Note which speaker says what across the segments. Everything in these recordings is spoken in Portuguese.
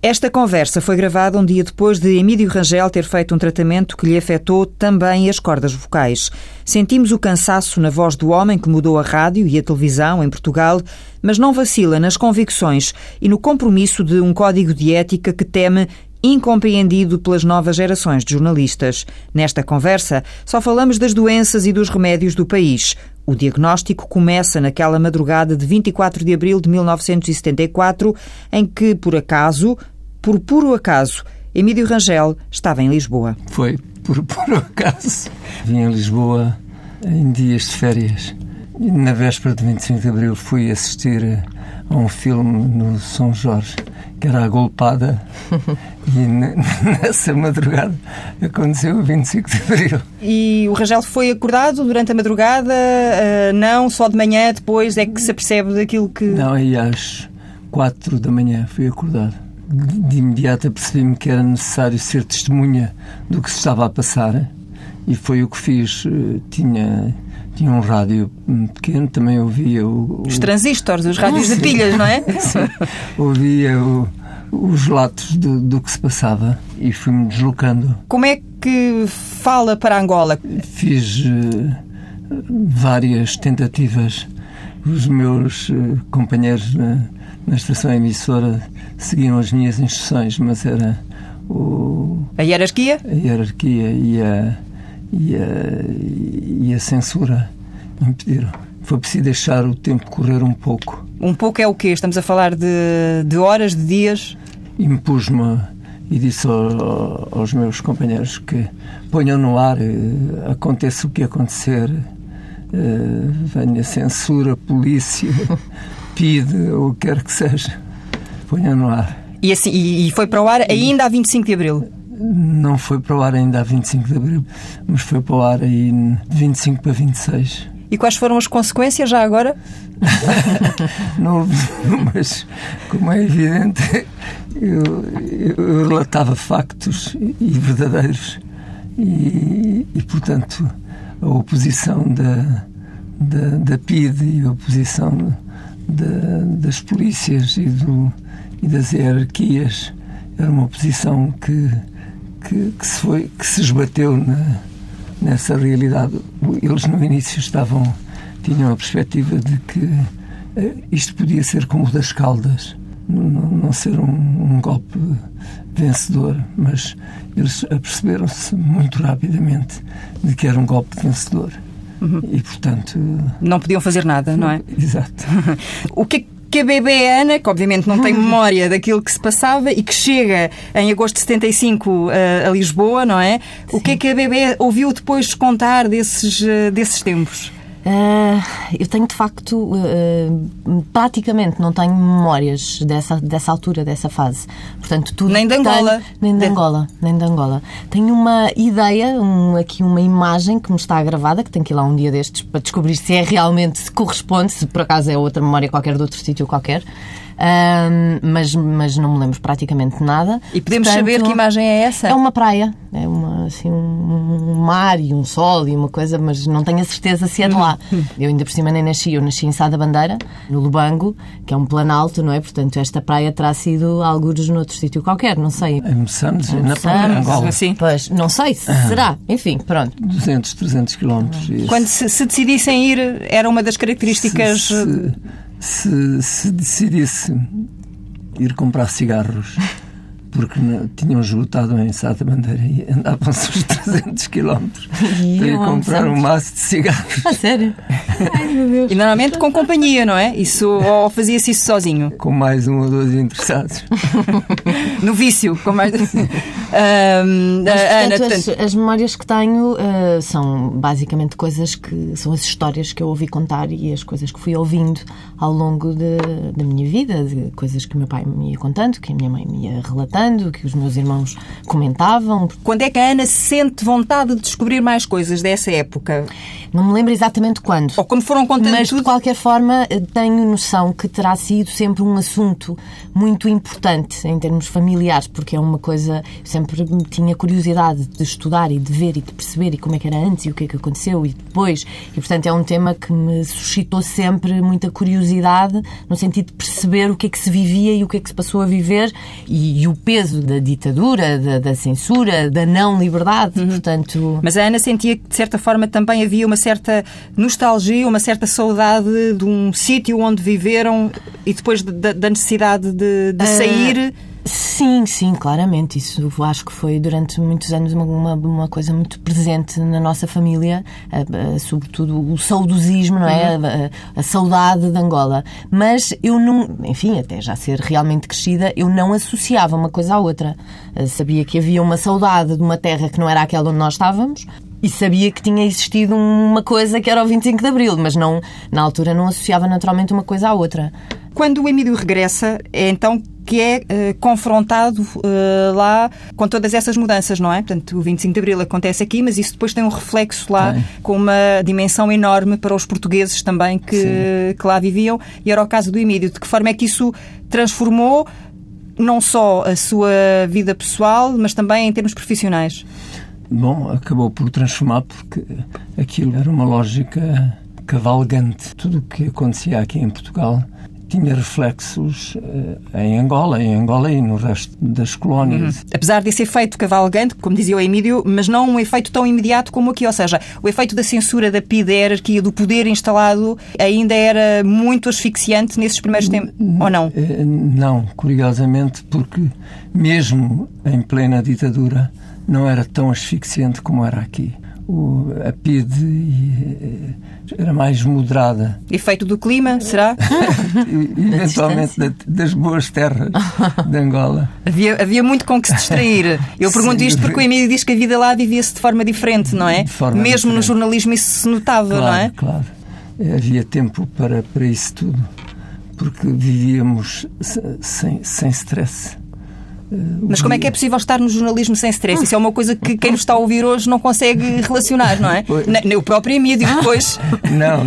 Speaker 1: Esta conversa foi gravada um dia depois de Emílio Rangel ter feito um tratamento que lhe afetou também as cordas vocais. Sentimos o cansaço na voz do homem que mudou a rádio e a televisão em Portugal, mas não vacila nas convicções e no compromisso de um código de ética que teme incompreendido pelas novas gerações de jornalistas. Nesta conversa, só falamos das doenças e dos remédios do país. O diagnóstico começa naquela madrugada de 24 de abril de 1974, em que, por acaso, por puro acaso, Emílio Rangel estava em Lisboa.
Speaker 2: Foi por puro acaso. Vim a Lisboa em dias de férias. Na véspera de 25 de abril fui assistir a um filme no São Jorge, que era a golpada, e nessa madrugada aconteceu o 25 de Abril.
Speaker 1: E o Rangel foi acordado durante a madrugada? Uh, não, só de manhã, depois é que se apercebe daquilo que...
Speaker 2: Não, aí às 4 da manhã fui acordado. De imediato percebi-me que era necessário ser testemunha do que se estava a passar e foi o que fiz. Eh, tinha tinha um rádio pequeno, também ouvia o,
Speaker 1: os transistores, os rádios de pilhas, não é?
Speaker 2: Sim. Ouvia o, os latos do, do, que se passava e fui-me deslocando.
Speaker 1: Como é que fala para Angola?
Speaker 2: Fiz uh, várias tentativas. Os meus uh, companheiros na, na estação emissora seguiam as minhas instruções, mas era o...
Speaker 1: A hierarquia?
Speaker 2: A hierarquia e a e a, e a censura impediram. Foi preciso deixar o tempo correr um pouco.
Speaker 1: Um pouco é o quê? Estamos a falar de, de horas, de dias?
Speaker 2: Impus-me e disse ao, aos meus companheiros que ponham no ar, eh, aconteça o que acontecer, eh, venha censura, polícia, PIDE, ou o que quer que seja, ponham no ar.
Speaker 1: E, assim, e foi para o ar ainda a 25 de Abril?
Speaker 2: Não foi para o ar ainda a 25 de abril, mas foi para o ar aí de 25 para 26.
Speaker 1: E quais foram as consequências já agora?
Speaker 2: não, mas como é evidente, eu, eu relatava factos e verdadeiros e, e, portanto, a oposição da, da, da PIDE e a oposição da, das polícias e, do, e das hierarquias era uma oposição que que, que, se, foi, que se esbateu na, nessa realidade. Eles no início estavam tinham a perspectiva de que uh, isto podia ser como o das Caldas, não, não ser um, um, golpe vencedor, mas eles aperceberam-se muito rapidamente de que era um golpe vencedor. Uhum. E, portanto...
Speaker 1: Não podiam fazer nada, não é?
Speaker 2: Exato.
Speaker 1: o que é que a bebê Ana, que obviamente não tem memória daquilo que se passava e que chega em agosto de 75 a, eh, a Lisboa, não é? Sim. O que é que a bebê ouviu depois contar desses, eh, desses tempos?
Speaker 3: Uh, eu tenho de facto uh, praticamente não tenho memórias dessa, dessa altura, dessa fase. Portanto, tudo
Speaker 1: nem de Angola.
Speaker 3: Tenho, nem de, Angola, nem de Angola. Tenho uma ideia, um, aqui uma imagem que me está gravada, que tenho que ir lá um dia destes para descobrir se é realmente, se corresponde, se por acaso é outra memória qualquer de outro sítio qualquer mas, mas não me lembro praticamente nada.
Speaker 1: E podemos Portanto, saber que imagem é essa?
Speaker 3: É uma praia, é uma, assim, um, mar e um sol e uma coisa, mas não tenho a certeza se é de lá. Eu ainda por cima nem nasci, eu nasci em Sá da Bandeira, no Lubango, que é um planalto, não é? Portanto, esta praia terá sido algures noutro sítio qualquer, não sei.
Speaker 2: Em Moçambique, na praia Angola.
Speaker 3: Sim. Pois, não sei, se ah. será. Enfim, pronto.
Speaker 2: 200, 300 quilómetros.
Speaker 1: Quando se, se, decidissem ir, era uma das características... Se, se
Speaker 2: se, se decidisse ir comprar cigarros porque tinham esgotado em Sá da Bandeira e andavam-se os 300 quilómetros para ir comprar um maço de cigarros.
Speaker 3: A sério?
Speaker 1: Ai, meu Deus. E normalmente com companhia, não é? Isso, ou fazia-se isso sozinho?
Speaker 2: Com mais um ou dois interessados.
Speaker 1: no vício, com mais...
Speaker 3: Um, Mas, Ana, portanto, as, as, memórias que tenho uh, são basicamente coisas que são as histórias que eu ouvi contar e as coisas que fui ouvindo ao longo de, da minha vida, de coisas que o meu pai me ia contando, que a minha mãe me ia relatando que os meus irmãos comentavam.
Speaker 1: Quando é que a Ana sente vontade de descobrir mais coisas dessa época?
Speaker 3: Não me lembro exatamente quando.
Speaker 1: Ou como foram contando
Speaker 3: Mas,
Speaker 1: tudo?
Speaker 3: de qualquer forma, tenho noção que terá sido sempre um assunto muito importante em termos familiares, porque é uma coisa. Eu sempre tinha curiosidade de estudar e de ver e de perceber e como é que era antes e o que é que aconteceu e depois. E, portanto, é um tema que me suscitou sempre muita curiosidade no sentido de perceber o que é que se vivia e o que é que se passou a viver e, e o peso da ditadura, da, da, censura, da não liberdade. Uhum. Portanto.
Speaker 1: Mas a Ana sentia que, de certa forma, também havia uma certa nostalgia, uma certa saudade de um sítio onde viveram e depois da, da necessidade de, de sair. Uh...
Speaker 3: Sim, sim, claramente. Isso acho que foi durante muitos anos uma, uma, uma coisa muito presente na nossa família, sobretudo o saudosismo, não é? Uhum. A, a, saudade de Angola. Mas eu não, enfim, até já ser realmente crescida, eu não associava uma coisa à outra. sabia que havia uma saudade de uma terra que não era aquela onde nós estávamos, e sabia que tinha existido uma coisa que era o 25 de Abril, mas não, na altura não associava naturalmente uma coisa à outra.
Speaker 1: Quando o Emílio regressa, é então que é uh, confrontado uh, lá com todas essas mudanças, não é? Portanto, o 25 de Abril acontece aqui, mas isso depois tem um reflexo lá Bem. com uma dimensão enorme para os portugueses também que, que lá viviam. E era o caso do Emílio. De que forma é que isso transformou não só a sua vida pessoal, mas também em termos profissionais?
Speaker 2: Bom, acabou por transformar porque aquilo era uma lógica cavalgante. Tudo o que acontecia aqui em Portugal tinha reflexos uh, em Angola, em Angola e no resto das colónias.
Speaker 1: Uhum. Apesar desse efeito cavalgante, como dizia o Emílio, mas não um efeito tão imediato como aqui, ou seja, o efeito da censura, da PIDE, da hierarquia, do poder instalado ainda era muito asfixiante nesses primeiros tempos, ou não?
Speaker 2: Eh, não, curiosamente, porque mesmo em plena ditadura não era tão asfixiante como era aqui. O, a PID eh, era mais moderada.
Speaker 1: Efeito do clima, será?
Speaker 2: Eventualmente da, das boas terras de Angola.
Speaker 1: Havia, havia muito com que se distrair. Eu pergunto isto porque o Emílio diz que a vida lá vivia-se de forma diferente, não é? Mesmo
Speaker 2: diferente.
Speaker 1: no jornalismo isso se notava,
Speaker 2: claro,
Speaker 1: não é?
Speaker 2: Claro. Havia tempo para, para isso tudo. Porque vivíamos sem, sem stress.
Speaker 1: Mas como é que é possível estar no jornalismo sem stress? Isso é uma coisa que quem nos está a ouvir hoje não consegue relacionar, não é? Nem o próprio Emílio depois.
Speaker 2: Não,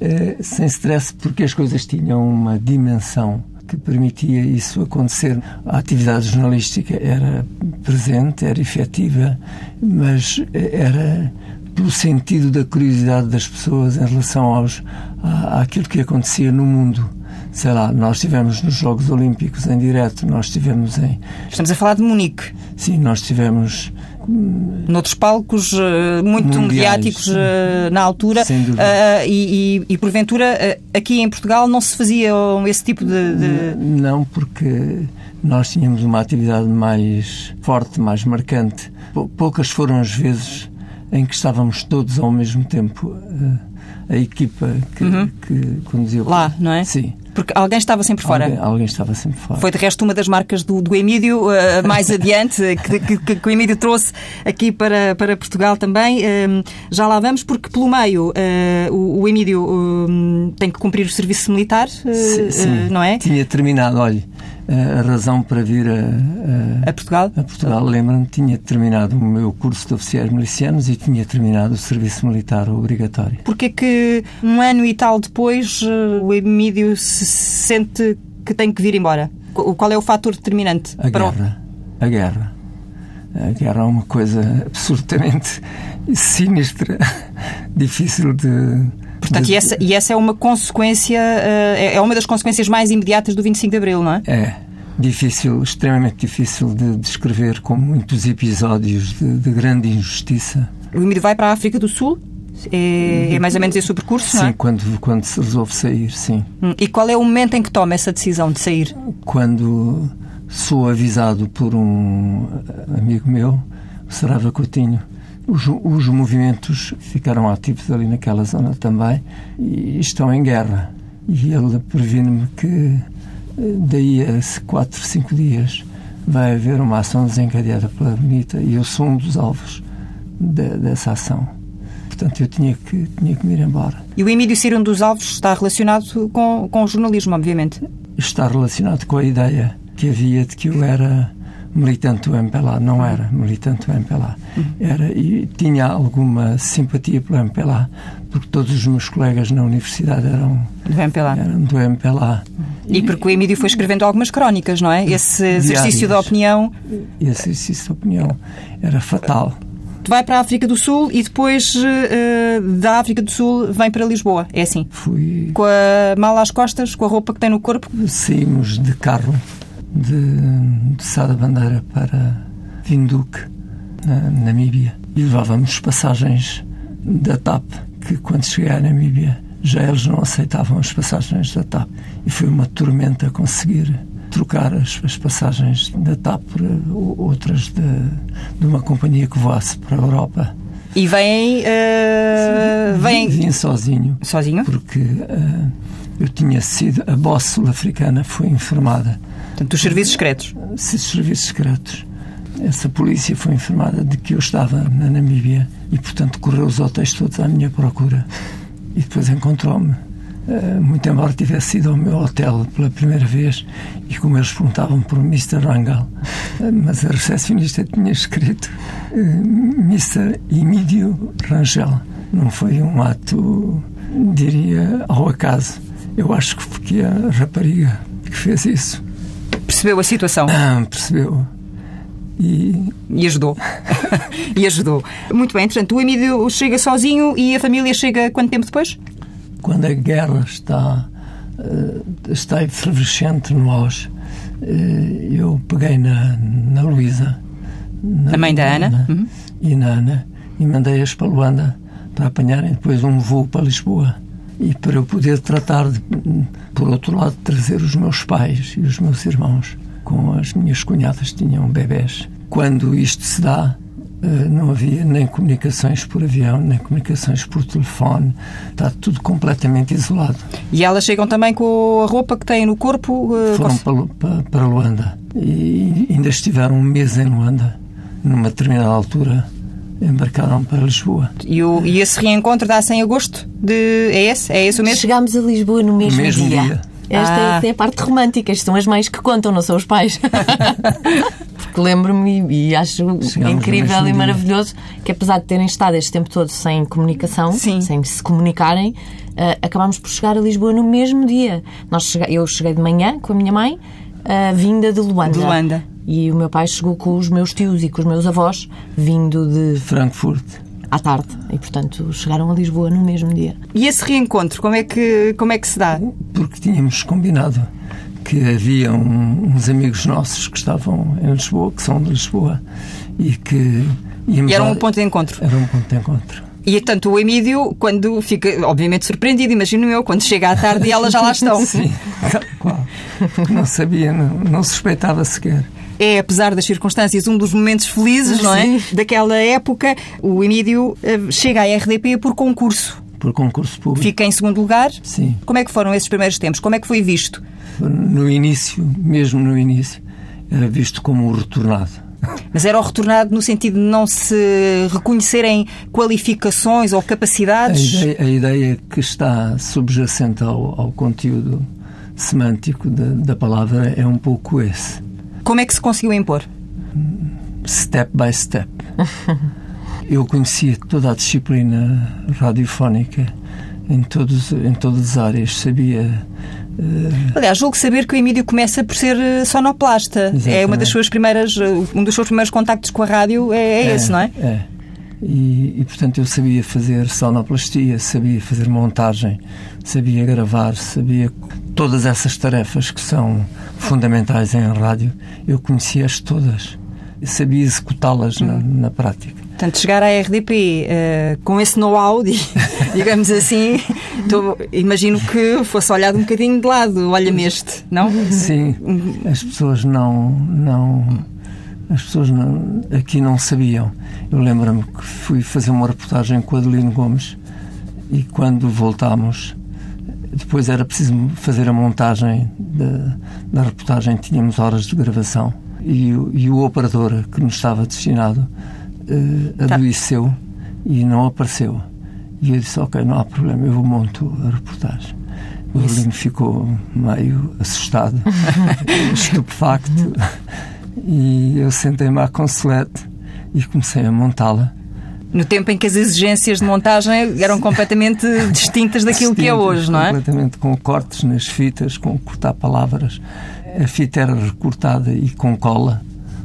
Speaker 2: é, sem stress porque as coisas tinham uma dimensão que permitia isso acontecer. A atividade jornalística era presente, era efetiva, mas era pelo sentido da curiosidade das pessoas em relação aos, à, àquilo que acontecia no mundo sei lá, nós estivemos nos Jogos Olímpicos em direto, nós estivemos em.
Speaker 1: Estamos a falar de Munique.
Speaker 2: Sim, nós estivemos.
Speaker 1: Noutros palcos uh, muito Mundiais, mediáticos uh, na altura uh, e, e, e, porventura aqui em Portugal não se fazia esse tipo de, de.
Speaker 2: Não, porque nós tínhamos uma atividade mais forte, mais marcante. Poucas foram as vezes em que estávamos todos ao mesmo tempo a equipa que, uhum. que conduziu.
Speaker 1: Lá, não é?
Speaker 2: Sim.
Speaker 1: Porque alguém estava sempre fora.
Speaker 2: Alguém, alguém estava sempre fora.
Speaker 1: Foi de resto uma das marcas do, do Emílio, uh, mais adiante, que, que, que, o Emílio trouxe aqui para, para Portugal também. Uh, já lá vamos, porque pelo meio uh, o, o, Emílio tem que cumprir o serviço militar, sim, sim. não é?
Speaker 2: Tinha terminado, olha a razão para vir a,
Speaker 1: a, a Portugal.
Speaker 2: A Portugal, lembro-me, tinha terminado o meu curso de oficiais milicianos e tinha terminado o serviço militar obrigatório.
Speaker 1: Porquê que um ano e tal depois eh, o Emílio se sente que tem que vir embora? Qual é o fator determinante?
Speaker 2: A guerra. O... A guerra. A guerra é uma coisa absolutamente sinistra, difícil de
Speaker 1: Portanto, e essa, e essa é uma consequência, eh, é uma das consequências mais imediatas do 25 de Abril, não é?
Speaker 2: É. Difícil, extremamente difícil de descrever, com muitos episódios de, de grande injustiça.
Speaker 1: O Emílio vai para a África do Sul? É, é, mais ou menos esse o percurso,
Speaker 2: sim,
Speaker 1: não é?
Speaker 2: quando, quando se resolve sair, sim.
Speaker 1: Hum, e qual é o momento em que toma essa decisão de sair?
Speaker 2: Quando sou avisado por um amigo meu, o Sarava Coutinho, os, os movimentos ficaram ativos ali naquela zona também e estão em guerra. E ele previne-me que daí a 4, 5 dias vai haver uma ação desencadeada pela Bonita e eu sou um dos alvos de, dessa ação. Portanto, eu tinha que, tinha que me ir embora.
Speaker 1: E o Emílio ser um dos alvos está relacionado com, com o jornalismo, obviamente?
Speaker 2: Está relacionado com a ideia que havia de que eu era militante do MPLA, não era militante do MPLA. Era, e tinha alguma simpatia pelo MPLA, porque todos os meus colegas na universidade eram
Speaker 1: do MPLA.
Speaker 2: Eram do MPLA.
Speaker 1: E porque o Emílio foi escrevendo algumas crónicas, não é? Esse exercício da opinião.
Speaker 2: Esse exercício da opinião era fatal.
Speaker 1: Vai para a África do Sul e depois uh, da África do Sul vem para Lisboa. É assim?
Speaker 2: Fui.
Speaker 1: Com a mala às costas, com a roupa que tem no corpo?
Speaker 2: Saímos de carro de, de Sada Bandeira para Vinduque, na Namíbia. E levávamos passagens da TAP, que quando cheguei à Namíbia já eles não aceitavam as passagens da TAP. E foi uma tormenta conseguir trocar as, as passagens da TAP por outras de, de uma companhia que voasse para a Europa.
Speaker 1: E vem. Uh, vem...
Speaker 2: Vim sozinho.
Speaker 1: Sozinho?
Speaker 2: Porque uh, eu tinha sido. A boss sul-africana foi informada.
Speaker 1: Portanto, dos serviços secretos?
Speaker 2: Sim, serviços secretos. Essa polícia foi informada de que eu estava na Namíbia e, portanto, correu os hotéis todos à minha procura. E depois encontrou-me eh, muito embora tivesse ido ao meu hotel pela primeira vez e como eles perguntavam por Mr. Rangel, eh, mas a recepcionista tinha escrito eh, Mr. Emílio Rangel. Não foi um ato, diria, ao acaso. Eu acho que foi a rapariga que fez isso.
Speaker 1: Percebeu a situação?
Speaker 2: Ah, percebeu. E...
Speaker 1: e, ajudou. e ajudou. Muito bem, portanto, o Emílio chega sozinho e a família chega quanto tempo depois?
Speaker 2: Quando a guerra está, está efervescente no auge, eu peguei na, na Luísa.
Speaker 1: A mãe da Ana?
Speaker 2: Uhum. E na Ana. E mandei-as para Luanda para apanharem depois um voo para Lisboa. E para eu poder tratar, de, por outro lado, trazer os meus pais e os meus irmãos com as minhas cunhadas tinham bebés. Quando isto se dá, não havia nem comunicações por avião, nem comunicações por telefone. Está tudo completamente isolado.
Speaker 1: E elas chegam também com a roupa que têm no corpo?
Speaker 2: Foram para, para, para Luanda. E ainda estiveram um mês em Luanda. Numa determinada altura, embarcaram para Lisboa.
Speaker 1: E, o, e esse reencontro dá-se em agosto? De, é esse? É esse o mesmo?
Speaker 3: Chegámos a Lisboa no mesmo,
Speaker 2: mesmo dia. dia.
Speaker 3: Esta ah. é a parte romântica, são as mães que contam, não são os pais. Porque lembro-me e acho Chegamos incrível e maravilhoso que, apesar de terem estado este tempo todo sem comunicação,
Speaker 1: Sim.
Speaker 3: sem se comunicarem, uh, acabámos por chegar a Lisboa no mesmo dia. Nós cheguei, eu cheguei de manhã com a minha mãe, uh, vinda de Luanda.
Speaker 1: De Luanda.
Speaker 3: E o meu pai chegou com os meus tios e com os meus avós, vindo de
Speaker 2: Frankfurt
Speaker 3: à tarde e, portanto, chegaram a Lisboa no mesmo dia.
Speaker 1: E esse reencontro, como é que, como é que se dá?
Speaker 2: Porque tínhamos combinado que havia um, uns amigos nossos que estavam em Lisboa, que são de Lisboa, e que
Speaker 1: íamos. E era um ponto de encontro.
Speaker 2: Era um ponto de encontro.
Speaker 1: E, tanto o Emílio, quando fica, obviamente, surpreendido, imagino eu, quando chega à tarde e elas já lá estão.
Speaker 2: Sim, claro. Não sabia, não, não suspeitava sequer
Speaker 1: é, apesar das circunstâncias, um dos momentos felizes, não é? Daquela época. O Emílio eh, chega à RDP por concurso.
Speaker 2: Por concurso público.
Speaker 1: Fica em segundo lugar.
Speaker 2: Sim.
Speaker 1: Como é que foram esses primeiros tempos? Como é que foi visto?
Speaker 2: No início, mesmo no início, era visto como o retornado.
Speaker 1: Mas era o retornado no sentido de não se reconhecerem qualificações ou capacidades?
Speaker 2: A ideia, a ideia que está subjacente ao, ao conteúdo semântico da, da palavra é um pouco esse.
Speaker 1: Como é que se conseguiu impor?
Speaker 2: Step by step. Eu conhecia toda a disciplina radiofónica em, todos, em todas as áreas, sabia.
Speaker 1: Uh... Aliás, julgo saber que o Emílio começa por ser eh, sonoplasta. Exatamente. É uma das suas primeiras, eh, um dos seus primeiros contactos com a rádio é, é, é esse, não é?
Speaker 2: É. E, e, portanto eu sabia fazer sonoplastia, sabia fazer montagem, sabia gravar, sabia todas essas tarefas que são fundamentais em rádio, eu conhecia-as todas, eu sabia executá-las na, na, prática.
Speaker 1: Portanto, chegar à RDP uh, eh, com esse know-how, digamos assim, tô, imagino que fosse olhado um bocadinho de lado, olha-me este, não?
Speaker 2: Sim, as pessoas não, não as pessoas não, aqui não sabiam. Eu lembro-me que fui fazer uma reportagem com Adelino Gomes e quando voltámos, depois era preciso fazer a montagem da, da reportagem, tínhamos horas de gravação e, e o operador que nos estava destinado uh, adoeceu e não apareceu. E eu disse: Ok, não há problema, eu monto a reportagem. O Adelino ficou meio assustado, estupefacto. E eu sentei-me à consulete e comecei a montá-la.
Speaker 1: No tempo em que as exigências de montagem eram completamente distintas daquilo que é hoje, não é?
Speaker 2: Completamente, com cortes nas fitas, com cortar palavras. A fita era recortada e com cola.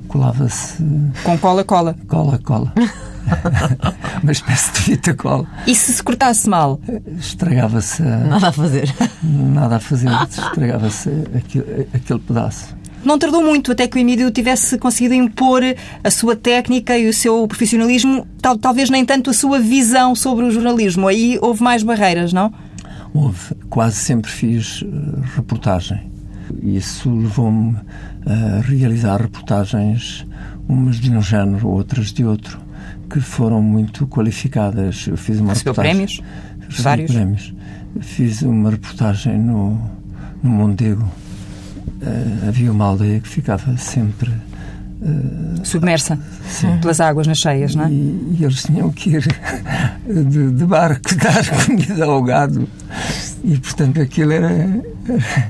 Speaker 2: Colava-se.
Speaker 1: Com cola-cola.
Speaker 2: Cola-cola. Uma espécie de fita cola.
Speaker 1: E se se cortasse mal?
Speaker 2: Estragava-se.
Speaker 3: Nada a fazer.
Speaker 2: Nada a fazer. Estragava-se aquele, aquele pedaço.
Speaker 1: Não tardou muito até que o Emílio tivesse conseguido impor a sua técnica e o seu profissionalismo, tal, talvez nem tanto a sua visão sobre o jornalismo. Aí houve mais barreiras, não?
Speaker 2: Houve. Quase sempre fiz uh, reportagem. Isso levou-me a realizar reportagens, umas de um género, outras de outro, que foram muito qualificadas. Eu fiz uma
Speaker 1: Recebeu
Speaker 2: reportagem.
Speaker 1: prémios? Vários?
Speaker 2: prémios. Fiz uma reportagem no, no Mondego uh, havia uma aldeia que ficava sempre uh,
Speaker 1: submersa sim. pelas águas nas cheias, não é?
Speaker 2: E, e eles tinham que ir de, de, barco dar comida ao gado. E, portanto, aquilo era.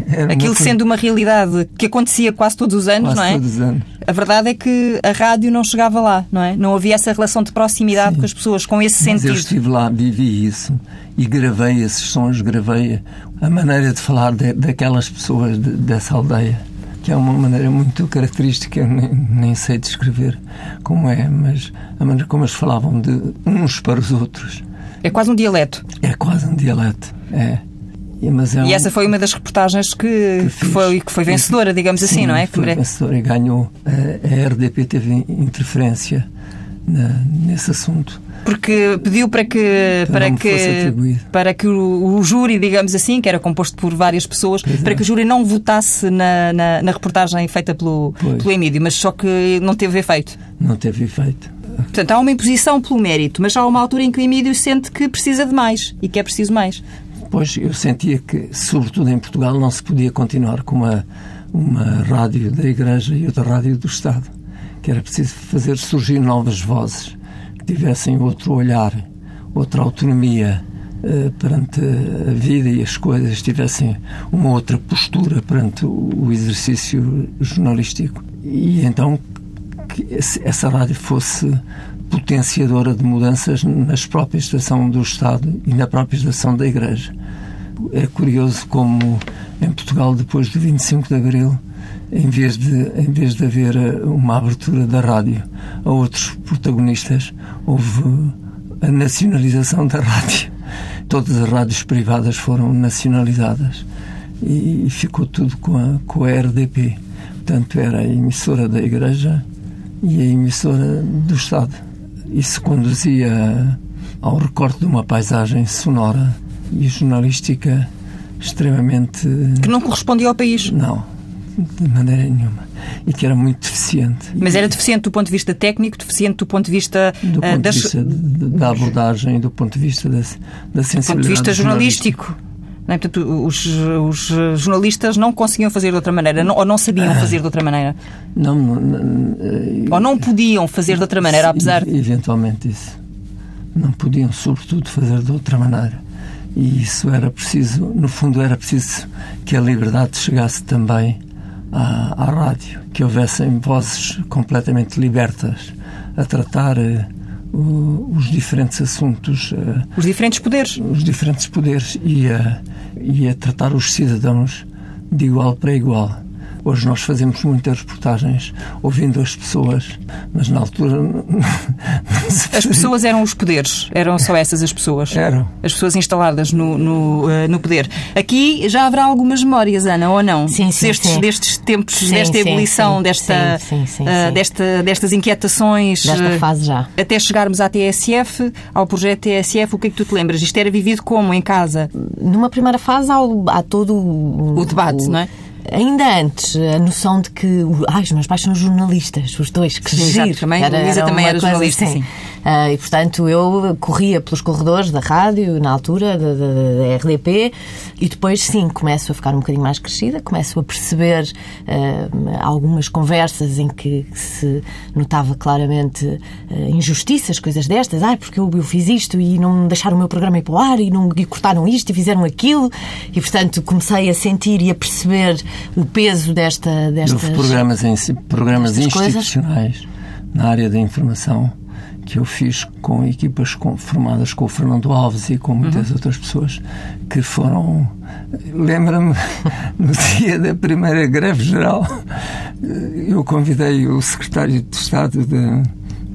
Speaker 1: era aquilo uma sendo uma realidade que acontecia quase todos os anos,
Speaker 2: quase
Speaker 1: não é?
Speaker 2: Todos os anos.
Speaker 1: A verdade é que a rádio não chegava lá, não é? Não havia essa relação de proximidade Sim. com as pessoas, com esse
Speaker 2: Mas
Speaker 1: sentido.
Speaker 2: Eu estive lá, vivi isso e gravei esses sons, gravei a maneira de falar de, daquelas pessoas de, dessa aldeia, que é uma maneira muito característica, nem, nem, sei descrever como é, mas a maneira como eles falavam de uns para os outros.
Speaker 1: É quase um dialeto.
Speaker 2: É quase um dialeto, é.
Speaker 1: E, é um... e essa foi uma das reportagens que, que, que foi, que foi vencedora, digamos assim,
Speaker 2: Sim,
Speaker 1: não é?
Speaker 2: Foi vencedora e ganhou. A, a RDP teve interferência na, nesse assunto
Speaker 1: porque pediu para que para, que para que o, o, júri, digamos assim, que era composto por várias pessoas, pois para é. que o júri não votasse na, na, na reportagem feita pelo, pelo Emílio, mas só que não teve efeito.
Speaker 2: Não teve efeito.
Speaker 1: Portanto, há uma imposição pelo mérito, mas há uma altura em que o Emílio sente que precisa de mais e que é preciso mais.
Speaker 2: Pois, eu sentia que, sobretudo em Portugal, não se podia continuar com uma, uma rádio da Igreja e outra rádio do Estado. Que era preciso fazer surgir novas vozes tivessem outro olhar, outra autonomia uh, perante a vida e as coisas, tivessem uma outra postura perante o exercício jornalístico. E então que essa rádio fosse potenciadora de mudanças na própria estação do Estado e na própria estação da Igreja. É curioso como em Portugal, depois do 25 de Abril, em vez de, em vez de haver eh, uma abertura da rádio a outros protagonistas, houve a nacionalização da rádio. Todas as rádios privadas foram nacionalizadas e, ficou tudo com a, com a RDP. Portanto, era a emissora da Igreja e a emissora do Estado. Isso conduzia ao recorte de uma paisagem sonora e jornalística extremamente.
Speaker 1: Que não correspondia ao país.
Speaker 2: Não de maneira nenhuma. E que era muito deficiente.
Speaker 1: Mas era deficiente do ponto de vista técnico, deficiente do ponto de vista...
Speaker 2: Do uh, ponto das... de vista da abordagem, do ponto de vista da, da sensibilidade... Do ponto de vista jornalístico.
Speaker 1: Não é? Portanto, os, os, jornalistas não conseguiam fazer de outra maneira, não, ou não sabiam fazer de outra maneira.
Speaker 2: Não, não, não
Speaker 1: ou não podiam fazer de outra maneira, apesar.
Speaker 2: Eventualmente isso. Não podiam, sobretudo, fazer de outra maneira. E isso era preciso, no fundo, era preciso que a liberdade chegasse também à, à rádio, que houvessem vozes completamente libertas a tratar uh, os diferentes assuntos. Uh,
Speaker 1: os diferentes poderes.
Speaker 2: Os diferentes poderes e a, e a tratar os cidadãos de igual para igual. Hoje nós fazemos muitas reportagens ouvindo as pessoas, mas na altura.
Speaker 1: As pessoas eram os poderes, eram só essas as pessoas.
Speaker 2: Eram.
Speaker 1: As pessoas instaladas no, no, uh, no poder. Aqui já haverá algumas memórias, Ana, ou não?
Speaker 3: Sim, sim.
Speaker 1: Destes,
Speaker 3: sim.
Speaker 1: destes tempos, sim, desta ebulição, sim, desta, sim, sim, uh, desta, destas inquietações.
Speaker 3: Desta uh, fase já.
Speaker 1: Até chegarmos à TSF, ao projeto TSF, o que é que tu te lembras? Isto era vivido como em casa?
Speaker 3: Numa primeira fase há, há todo o,
Speaker 1: o debate,
Speaker 3: o,
Speaker 1: não é?
Speaker 3: Ainda antes, a noção de que ai, os meus pais são jornalistas, os dois, que
Speaker 1: sim, giro. Também, era, Luísa também era jornalista, assim. sim.
Speaker 3: Uh, e, portanto, eu corria pelos corredores da rádio, na altura, da, da, da, RDP, e depois, sim, começo a ficar um bocadinho mais crescida, começo a perceber uh, algumas conversas em que se notava claramente uh, injustiças, coisas destas. Ai, porque eu, eu, fiz isto e não deixaram o meu programa ir para o ar e, não, e cortaram isto e fizeram aquilo. E, portanto, comecei a sentir e a perceber o peso desta, destas...
Speaker 2: Houve programas, em, programas institucionais coisas? na área da informação que eu fiz com equipas com, formadas com o Fernando Alves e com muitas uhum. outras pessoas que foram. Lembra-me, no dia da primeira greve geral, eu convidei o secretário de Estado de,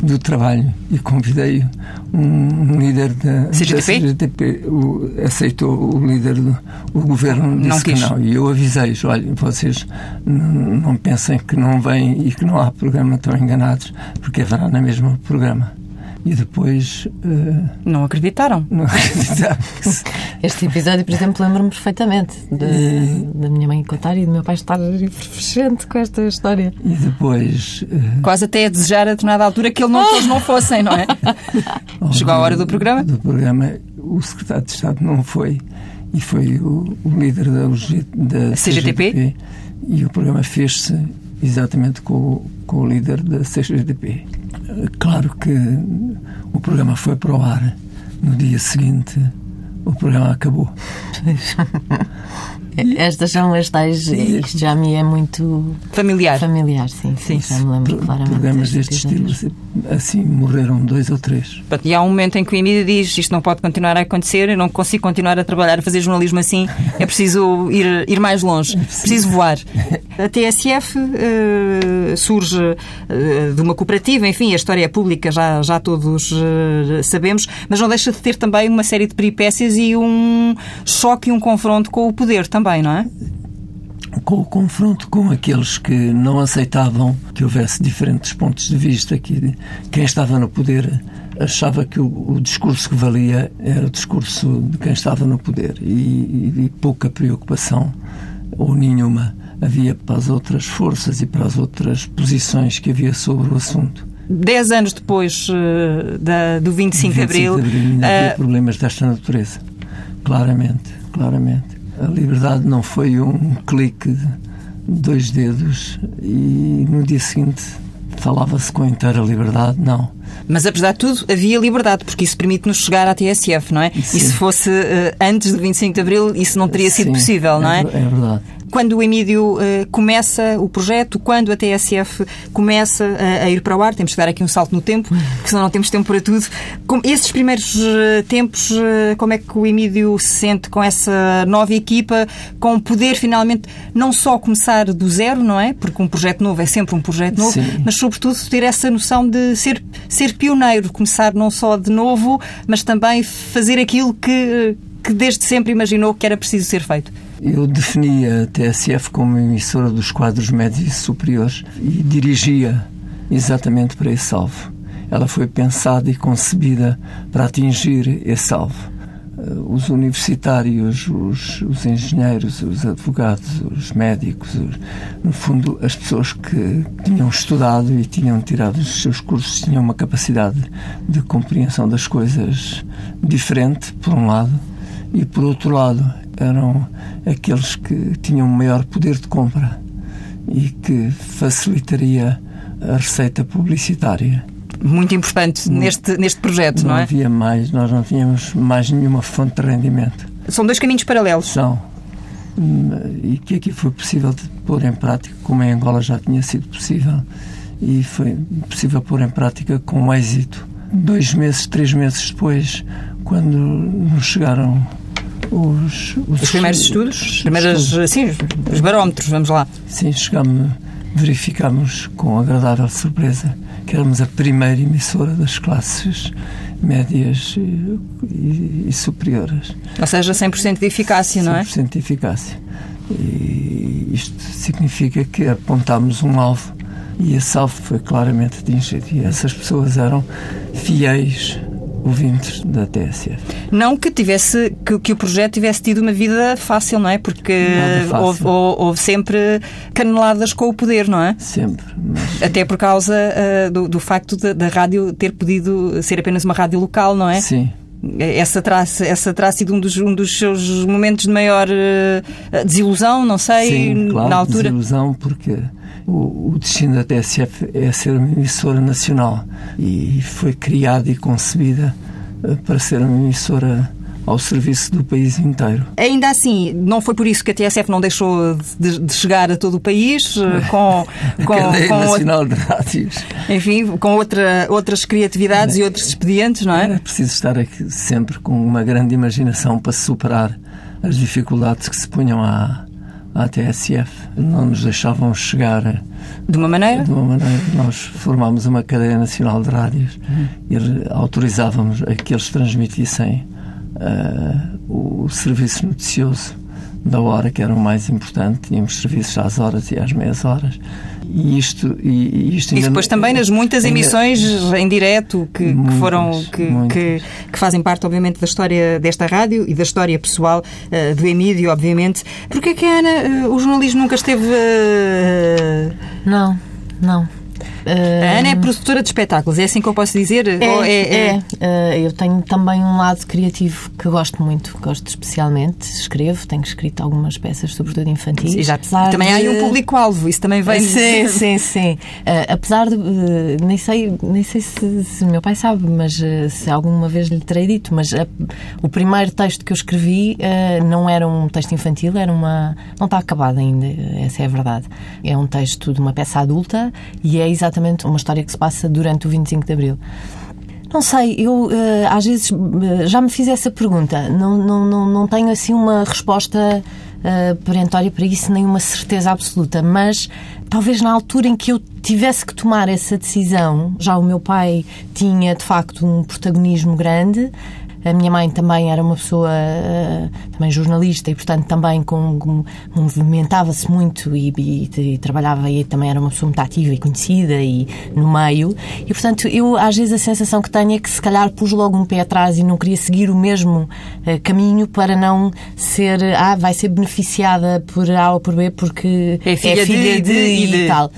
Speaker 2: do Trabalho e convidei um, líder da
Speaker 1: CGTP, da
Speaker 2: CGTP o, aceitou o líder do o governo disse não que não. E eu avisei olha vocês não pensem que não vem e que não há programa estão enganados porque haverá na mesma programa e depois. Uh,
Speaker 1: não acreditaram.
Speaker 2: Não acreditaram.
Speaker 3: este episódio, por exemplo, lembro-me perfeitamente de, e... da minha mãe contar e do meu pai estar efervescente com esta história.
Speaker 2: E depois.
Speaker 1: Uh... Quase até a desejar a determinada altura que, ele não, que eles não fossem, não é? Chegou a hora do programa?
Speaker 2: Do programa, o secretário de Estado não foi e foi o, o líder da, UG, da CGTP. CGTP e o programa fez-se exatamente com, com o líder da CGTP. Claro que o programa foi para o ar. No dia seguinte, o programa acabou.
Speaker 3: Estas são as tais. Isto já me é muito.
Speaker 1: Familiar.
Speaker 3: Familiar, sim. sim, sim. Já me lembro claramente.
Speaker 2: Programas deste estilo, assim, morreram dois ou três.
Speaker 1: E há um momento em que o Emílio diz: Isto não pode continuar a acontecer, eu não consigo continuar a trabalhar, a fazer jornalismo assim, é preciso ir, ir mais longe, é preciso voar. A TSF uh, eh, surge uh, de uma cooperativa, enfim, a história é pública, já, já todos uh, sabemos, mas não deixa de ter também uma série de peripécias e um choque e um confronto com o poder também também, não é?
Speaker 2: Com o confronto com aqueles que não aceitavam que houvesse diferentes pontos de vista, que quem estava no poder achava que o, o discurso que valia era o discurso de quem estava no poder e, e pouca preocupação ou nenhuma havia para as outras forças e para as outras posições que havia sobre o assunto.
Speaker 1: Dez anos depois uh, da, do 25, 25 de Abril...
Speaker 2: De abril ainda uh... havia problemas desta natureza. Claramente, claramente. A liberdade não foi um clique de dois dedos e no dia seguinte falava-se com inteira liberdade, não.
Speaker 1: Mas apesar de tudo, havia liberdade, porque isso permite-nos chegar à TSF, não é? Sim. E se fosse uh, antes do 25 de Abril, isso não teria sido possível, não é?
Speaker 2: É verdade
Speaker 1: quando o Emílio uh, começa o projeto, quando a TSF começa a, a, ir para o ar, temos que dar aqui um salto no tempo, porque senão não temos tempo para tudo. Com esses primeiros tempos, como é que o Emílio se sente com essa nova equipa, com poder finalmente não só começar do zero, não é? Porque um projeto novo é sempre um projeto novo, Sim. mas sobretudo ter essa noção de ser, ser pioneiro, começar não só de novo, mas também fazer aquilo que, que desde sempre imaginou que era preciso ser feito.
Speaker 2: Eu definia a TSF como emissora dos quadros médios e superiores e dirigia exatamente para esse alvo. Ela foi pensada e concebida para atingir esse alvo. Eh, os universitários, os, os engenheiros, os advogados, os médicos, os, no fundo, as pessoas que tinham estudado e tinham tirado os seus cursos, tinham uma capacidade de compreensão das coisas diferente, por um lado, e por outro lado, eram aqueles que tinham maior poder de compra e que facilitaria a receita publicitária.
Speaker 1: Muito importante não, neste, neste projeto, não,
Speaker 2: não
Speaker 1: é?
Speaker 2: Não havia mais, nós não tínhamos mais nenhuma fonte de rendimento.
Speaker 1: São dois caminhos paralelos.
Speaker 2: São. E que aqui foi possível de pôr em prática, como em Angola já tinha sido possível, e foi possível pôr em prática com êxito. Dois meses, três meses depois, quando nos chegaram os,
Speaker 1: os, os primeiros estudos, os primeiros, sim, os barómetros, vamos lá.
Speaker 2: Sim, chegamos, verificamos com agradável surpresa que éramos a primeira emissora das classes médias e, e, e superiores.
Speaker 1: Ou seja, 100% de eficácia, não é?
Speaker 2: 100% de eficácia. E isto significa que apontámos um alvo e esse alvo foi claramente atingido. E essas pessoas eram fiéis ouvintes da TSF.
Speaker 1: Não que tivesse que, que, o projeto tivesse tido uma vida fácil, não é? Porque houve, houve, sempre caneladas com o poder, não é?
Speaker 2: Sempre.
Speaker 1: Mas... Até por causa uh, do, do, facto da rádio ter podido ser apenas uma rádio local, não é?
Speaker 2: Sim.
Speaker 1: Essa terá, essa terá sido um dos, um dos seus momentos de maior uh, desilusão, não sei,
Speaker 2: Sim, claro,
Speaker 1: na altura.
Speaker 2: desilusão porque o, o, destino da TSF é ser uma emissora nacional e foi criada e concebida uh, para ser uma emissora ao serviço do país inteiro.
Speaker 1: Ainda assim, não foi por isso que a TSF não deixou de, de chegar a todo o país eh, com,
Speaker 2: com, a com Nacional outra, de Rádios.
Speaker 1: Enfim, com outra, outras criatividades é, e outros expedientes, não é?
Speaker 2: É preciso estar aqui sempre com uma grande imaginação para superar as dificuldades que se punham à, à TSF. Não nos deixavam chegar.
Speaker 1: De uma maneira?
Speaker 2: De uma maneira. Nós formámos uma cadeia nacional de rádios uhum. e autorizávamos a que eles transmitissem uh, o serviço noticioso da hora que era o mais importante. Tínhamos serviços às horas e às meias horas. E isto, e, isto
Speaker 1: e depois também nas muitas ainda, emissões em direto que, muitas, que foram que, que, que, fazem parte, obviamente, da história desta rádio e da história pessoal uh, do Emílio, obviamente. Porquê que, Ana, uh, o jornalismo nunca esteve. Uh...
Speaker 3: Não, não.
Speaker 1: A Ana é produtora de espetáculos, é assim que eu posso dizer?
Speaker 3: É, é, é? é, Eu tenho também um lado criativo que gosto muito, gosto especialmente. Escrevo, tenho escrito algumas peças, sobretudo infantis.
Speaker 1: Sim, já, também de... há aí um público-alvo, isso também vem.
Speaker 3: Sim, sim, sim. Uh, apesar de. Nem sei, nem sei se, se meu pai sabe, mas se alguma vez lhe terei dito, mas o primeiro texto que eu escrevi não era um texto infantil, era uma. Não está acabado ainda, essa é a verdade. É um texto de uma peça adulta e é exatamente exatamente uma história que se passa durante o 25 de Abril. Não sei, eu eh, às vezes eh, já me fiz essa pergunta. Não, não, não, não tenho assim uma resposta uh, perentória para isso, nem uma certeza absoluta, mas talvez na altura em que eu tivesse que tomar essa decisão, já o meu pai tinha de facto um protagonismo grande, a minha mãe também era uma pessoa uh, também jornalista e, portanto, também com, movimentava-se muito e, e, e, trabalhava e também era uma pessoa muito ativa e conhecida e no meio. E, portanto, eu às vezes a sensação que tenho é que se calhar pus logo um pé atrás e não queria seguir o mesmo uh, caminho para não ser, ah, vai ser beneficiada por A ou por B porque
Speaker 1: é filha, é filha de, de, de, de,
Speaker 3: e tal.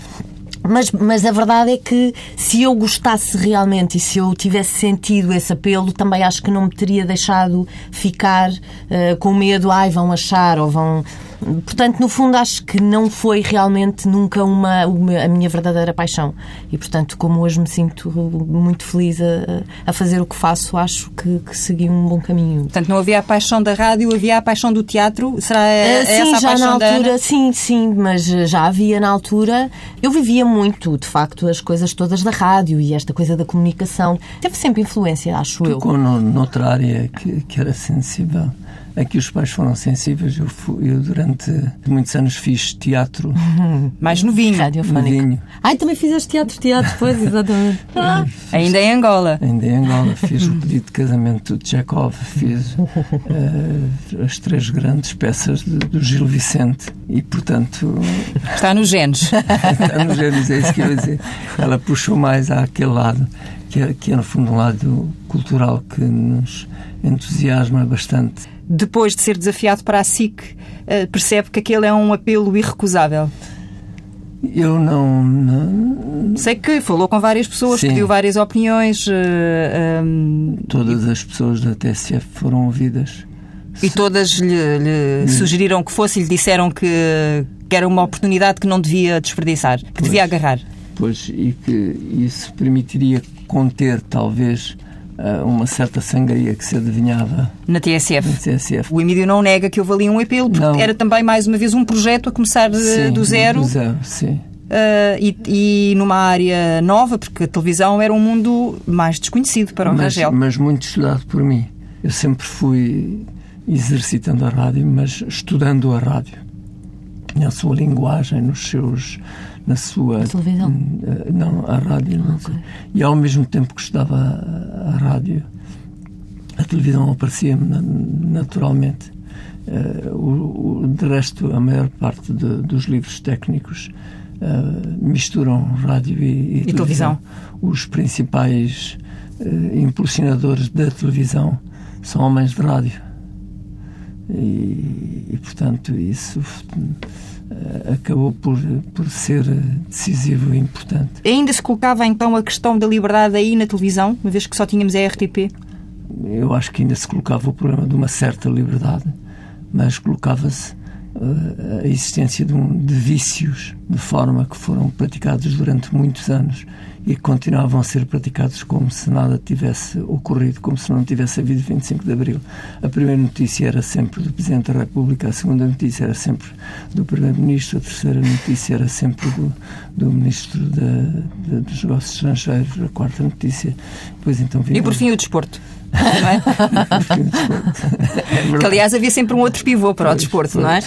Speaker 3: Mas, mas a verdade é que se eu gostasse realmente e se eu tivesse sentido esse apelo, também acho que não me teria deixado ficar uh, com medo, ai, vão achar ou vão Portanto, no fundo, acho que não foi realmente nunca uma, uma, a minha verdadeira paixão. E, portanto, como hoje me sinto muito feliz a, a fazer o que faço, acho que, que, segui um bom caminho.
Speaker 1: Portanto, não havia a paixão da rádio, havia a paixão do teatro? Será
Speaker 3: uh, sim,
Speaker 1: essa a
Speaker 3: já
Speaker 1: paixão
Speaker 3: na altura, Sim, sim, mas já havia na altura. Eu vivia muito, de facto, as coisas todas da rádio e esta coisa da comunicação. Teve sempre influência, acho
Speaker 2: Tocou
Speaker 3: eu.
Speaker 2: Tocou noutra área que, que era sensível a que os pais foram sensíveis. Eu, fui, eu durante muitos anos fiz teatro.
Speaker 1: Mais novinho.
Speaker 3: Radiofónico. Novinho. Ai, também fizeste teatro, teatro, pois, exatamente.
Speaker 1: Ah. Ainda em Angola.
Speaker 2: Ainda em Angola. Fiz o pedido de casamento de Chekhov, fiz uh, as três grandes peças de, do Gil Vicente e, portanto...
Speaker 1: Está nos genes.
Speaker 2: Está nos genes, é isso que eu ia dizer. Ela puxou mais àquele lado, que é, que é no fundo um lado cultural que nos entusiasma bastante
Speaker 1: depois de ser desafiado para a SIC, eh, percebe que aquele é um apelo irrecusável?
Speaker 2: Eu não, não,
Speaker 1: Sei que falou com várias pessoas, Sim. pediu várias opiniões. Uh,
Speaker 2: eh, um... Ehm, todas as pessoas da TSF foram ouvidas.
Speaker 1: E todas lhe, lhe sugeriram que fosse e lhe disseram que, que, era uma oportunidade que não devia desperdiçar, que pois, devia agarrar.
Speaker 2: Pois, e que isso permitiria conter, talvez, uma certa sangria que se adivinhava
Speaker 1: na TSF.
Speaker 2: Na TSF.
Speaker 1: O Emílio não nega que houve ali um apelo, porque não. era também, mais uma vez, um projeto a começar
Speaker 2: sim,
Speaker 1: do zero.
Speaker 2: Do zero, sim.
Speaker 1: Uh, e, e, numa área nova, porque a televisão era um mundo mais desconhecido para o
Speaker 2: mas,
Speaker 1: Rangel.
Speaker 2: Mas muito estudado por mim. Eu sempre fui exercitando a rádio, mas estudando a rádio. Na sua linguagem, nos seus na sua.
Speaker 3: A televisão?
Speaker 2: Eh, não, a rádio. Não okay. E ao mesmo tempo que estudava a, a rádio, a televisão aparecia-me naturalmente. Uh, o, o, de resto, a maior parte de, dos livros técnicos uh, misturam rádio e, e,
Speaker 1: e televisão.
Speaker 2: Os principais uh, impulsionadores da televisão são homens de rádio. E, e portanto, isso acabou por, por ser decisivo e importante.
Speaker 1: Ainda se colocava então a questão da liberdade aí na televisão, uma vez que só tínhamos a RTP?
Speaker 2: Eu acho que ainda se colocava o problema de uma certa liberdade, mas colocava-se a existência de, um, de vícios de forma que foram praticados durante muitos anos e que continuavam a ser praticados como se nada tivesse ocorrido, como se não tivesse havido 25 de Abril. A primeira notícia era sempre do Presidente da República, a segunda notícia era sempre do Primeiro-Ministro, a terceira notícia era sempre do, do Ministro dos Negócios Estrangeiros, a quarta notícia. Depois, então.
Speaker 1: E por fim o desporto. É? que, aliás, havia sempre um outro pivô para o desporto, não é?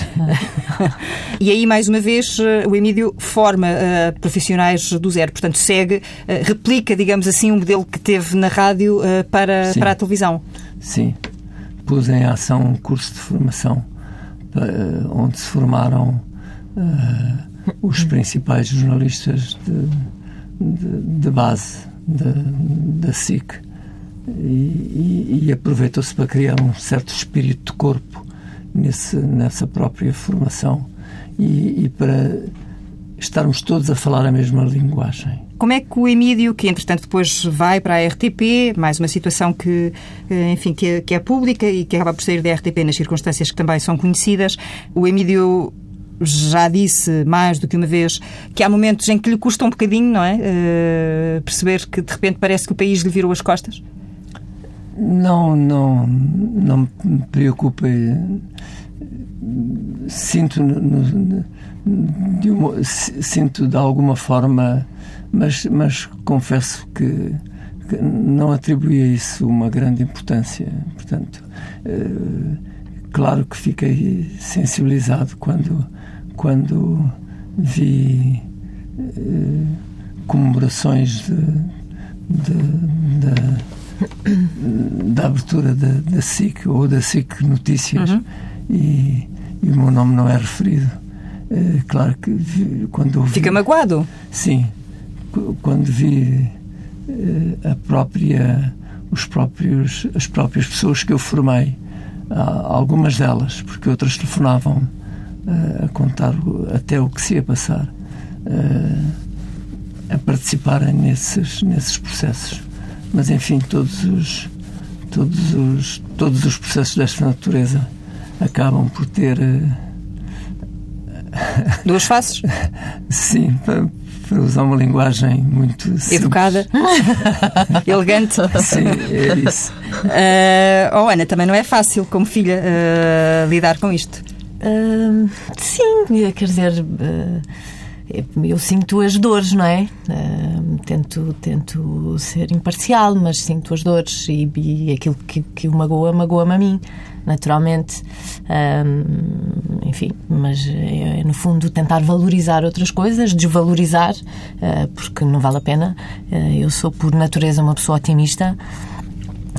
Speaker 1: e aí, mais uma vez, eh, o Emílio forma uh, profissionais do zero, portanto, segue, uh, replica, digamos assim, um modelo que teve na rádio uh, para, para a televisão.
Speaker 2: Sim. Pus em ação um curso de formação onde se formaram os principais jornalistas de, de, de base da SIC e, e, e aproveitou-se para criar um certo espírito de corpo nesse, nessa própria formação e, e, para estarmos todos a falar a mesma linguagem.
Speaker 1: Como é que o Emílio, que entretanto depois vai para a RTP, mais uma situação que, eh, enfim, que é, que é pública e que acaba por sair da RTP nas circunstâncias que também são conhecidas, o Emílio já disse mais do que uma vez que há momentos em que lhe custa um bocadinho, não é? Uh, perceber que de repente parece que o país lhe virou as costas?
Speaker 2: Não, não, não me preocupa. Sinto, de uma, sinto de alguma forma, mas, mas confesso que, que não atribuía isso uma grande importância. Portanto, eh, claro que fiquei sensibilizado quando, quando vi eh, comemorações de, de, de da abertura da, da SIC ou da SIC Notícias uhum. e, e, o meu nome não é referido. É, claro que vi, quando ouvi,
Speaker 1: Fica magoado?
Speaker 2: Sim. Quando vi é, a própria, os próprios, as próprias pessoas que eu formei, algumas delas, porque outras telefonavam é, a contar até o que se ia passar, a participarem nesses, nesses processos mas, enfim, todos os, todos os, todos os processos desta natureza acabam por ter. Eh,
Speaker 1: Duas faces?
Speaker 2: Sim, para, para, usar uma linguagem muito. Simples.
Speaker 1: Educada, elegante.
Speaker 2: Sim, é isso.
Speaker 1: Uh, oh, Ana, também não é fácil, como filha, uh, lidar com isto.
Speaker 3: Uh, sim, quer dizer eu sinto as dores, não é? Uh, tento, tento ser imparcial, mas sinto as dores e, e aquilo que, que o magoa, magoa-me a mim, naturalmente. Uh, enfim, mas é, é, no fundo tentar valorizar outras coisas, desvalorizar, uh, porque não vale a pena. eu sou, por natureza, uma pessoa otimista.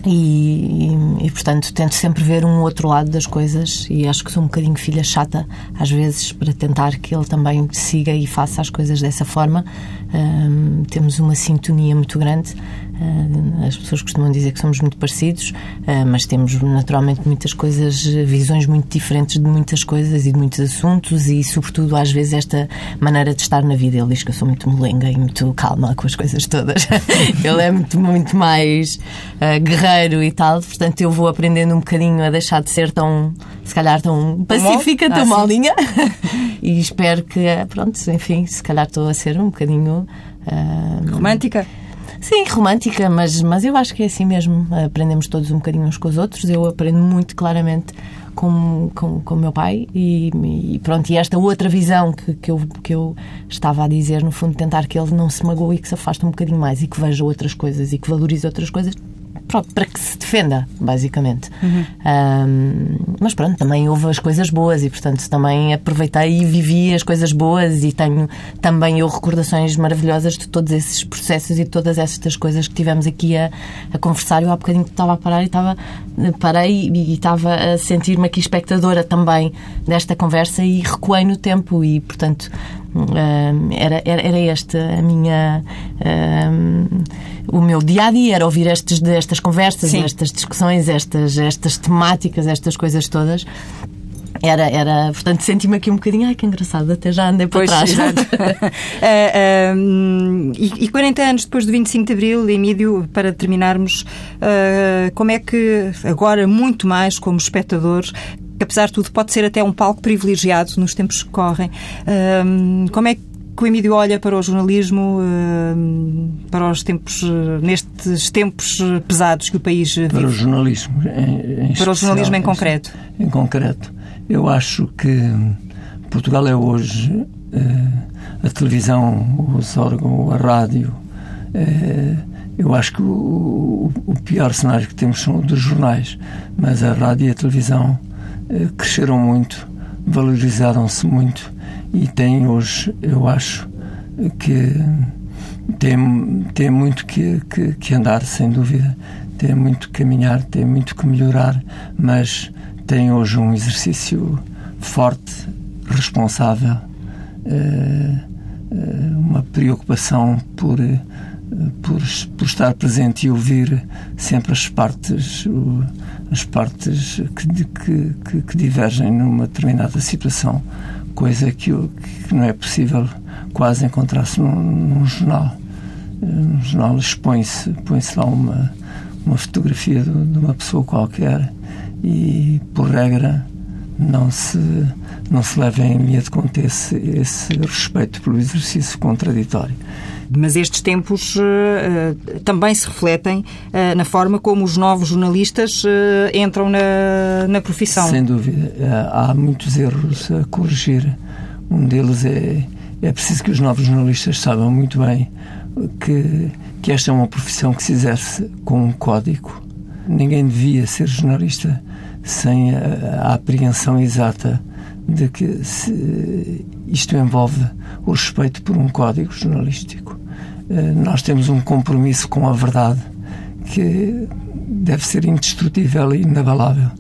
Speaker 3: E, e, portanto, tento sempre ver um outro lado das coisas e acho que sou um bocadinho filha chata, às vezes, para tentar que ele também siga e faça as coisas dessa forma. Um, temos uma sintonia muito grande. Uh, as pessoas costumam dizer que somos muito parecidos, uh, mas temos naturalmente muitas coisas, visões muito diferentes de muitas coisas e de muitos assuntos, e, sobretudo, às vezes, esta maneira de estar na vida. Ele diz que eu sou muito molenga e muito calma com as coisas todas. ele é muito, muito mais uh, guerreiro e tal, portanto eu vou aprendendo um bocadinho a deixar de ser tão, se calhar, tão pacífica, tão ah, molinha. e espero que, pronto, enfim, se calhar estou a ser um bocadinho.
Speaker 1: Uh, romântica?
Speaker 3: Sim, romântica, mas, mas eu acho que é assim mesmo. Aprendemos todos um bocadinho uns com os outros. Eu aprendo muito claramente com, com, com meu pai e, e, pronto, e esta outra visão que, que, eu, que eu estava a dizer, no fundo, tentar que ele não se magoe e que se afaste um bocadinho mais e que veja outras coisas e que valorize outras coisas, para que se defenda, basicamente. Uhum. Um, mas pronto, também houve as coisas boas e, portanto, também aproveitei e vivi as coisas boas e tenho também eu recordações maravilhosas de todos esses processos e de todas estas coisas que tivemos aqui a, a conversar. Eu há bocadinho estava a parar e estava, parei e estava a sentir-me aqui espectadora também desta conversa e recuei no tempo e, portanto, era, era, era esta a minha. Um, o meu dia a dia era ouvir estes, estas conversas, Sim. estas discussões, estas, estas temáticas, estas coisas todas. Era, era, portanto, senti-me aqui um bocadinho, ai que engraçado, até já andei para pois, trás. uh,
Speaker 1: uh, e, e 40 anos depois do 25 de Abril, Emílio, para terminarmos, uh, como é que agora, muito mais como espectador, que apesar de tudo pode ser até um palco privilegiado nos tempos que correm. Como é que o Emílio olha para o jornalismo, para os tempos, nestes tempos pesados que o país vive?
Speaker 2: Para o jornalismo, em,
Speaker 1: em Para o jornalismo em concreto.
Speaker 2: Em concreto. Eu acho que Portugal é hoje a televisão, os órgãos, a rádio. Eu acho que o, o pior cenário que temos são os dos jornais, mas a rádio e a televisão cresceram muito, valorizaram-se muito e têm hoje, eu acho, que tem, tem muito que, que, que, andar, sem dúvida. Tem muito que caminhar, tem muito que melhorar, mas tem hoje um exercício forte, responsável, eh, eh, uma preocupação por, por, por estar presente e ouvir sempre as partes, as partes que, que, que divergem numa determinada situação coisa que, que não é possível quase encontrar-se num, num, jornal. Num jornal expõe-se põe lá uma, uma fotografia de, de, uma pessoa qualquer e, por regra, não se, não se leva em linha de conta esse, esse respeito pelo exercício contraditório.
Speaker 1: Mas estes tempos uh, também se refletem uh, na forma como os novos jornalistas uh, entram na, na profissão.
Speaker 2: Sem dúvida. há muitos erros a corrigir. Um deles é, é preciso que os novos jornalistas saibam muito bem que, que esta é uma profissão que se exerce com um código. Ninguém devia ser jornalista sem a, a apreensão exata de que isto envolve o respeito por um código jornalístico. Eh, nós temos um compromisso com a verdade que deve ser indestrutível e inabalável.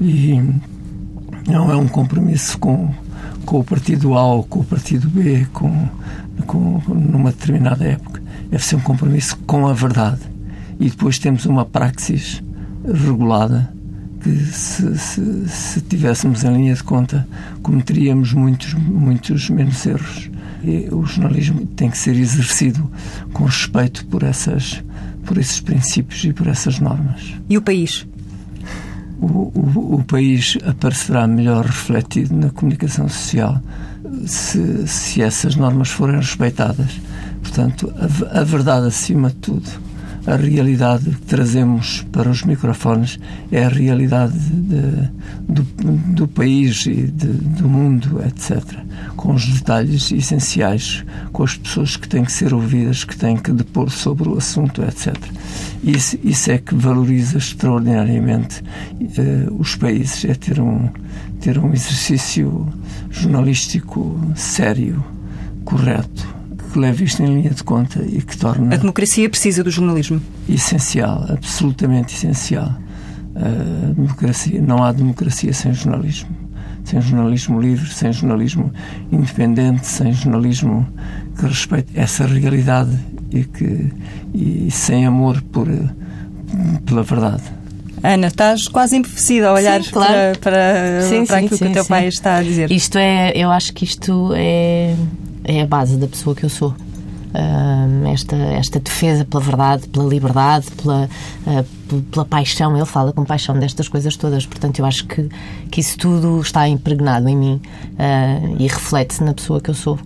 Speaker 2: E não é um compromisso com, com o partido A ou com o partido B, com, com, numa determinada época. Deve ser um compromisso com a verdade. E depois temos uma praxis regulada que se, se, se tivéssemos em linha de conta cometeríamos muitos, muitos menos erros. E o jornalismo tem que ser exercido com respeito por, essas, por esses princípios e por essas normas.
Speaker 1: E o país?
Speaker 2: O, o, o país aparecerá melhor refletido na comunicação social se, se essas normas forem respeitadas. Portanto, a, a verdade acima de tudo a realidade que trazemos para os microfones é a realidade de, do, do, país e de, do mundo, etc. Com os detalhes essenciais, com as pessoas que têm que ser ouvidas, que têm que depor sobre o assunto, etc. Isso, isso é que valoriza extraordinariamente uh, os países, é ter um, ter um exercício jornalístico sério, correto que leve isto em linha de conta e que torne.
Speaker 1: A democracia precisa do jornalismo.
Speaker 2: Essencial, absolutamente essencial. A democracia, não há democracia sem jornalismo. Sem jornalismo livre, sem jornalismo independente, sem jornalismo que respeite essa realidade e, que, e sem amor por, pela verdade.
Speaker 1: Ana, estás quase empobrecida a olhar sim, claro. para, para, sim, para sim, aquilo que o teu pai está a dizer.
Speaker 3: Isto é, eu acho que isto é é a base da pessoa que eu sou. Uh, esta, esta defesa pela verdade, pela liberdade, pela, uh, pela paixão. Ele fala com paixão destas coisas todas. Portanto, eu acho que, que isso tudo está impregnado em mim uh, e reflete-se na pessoa que eu sou.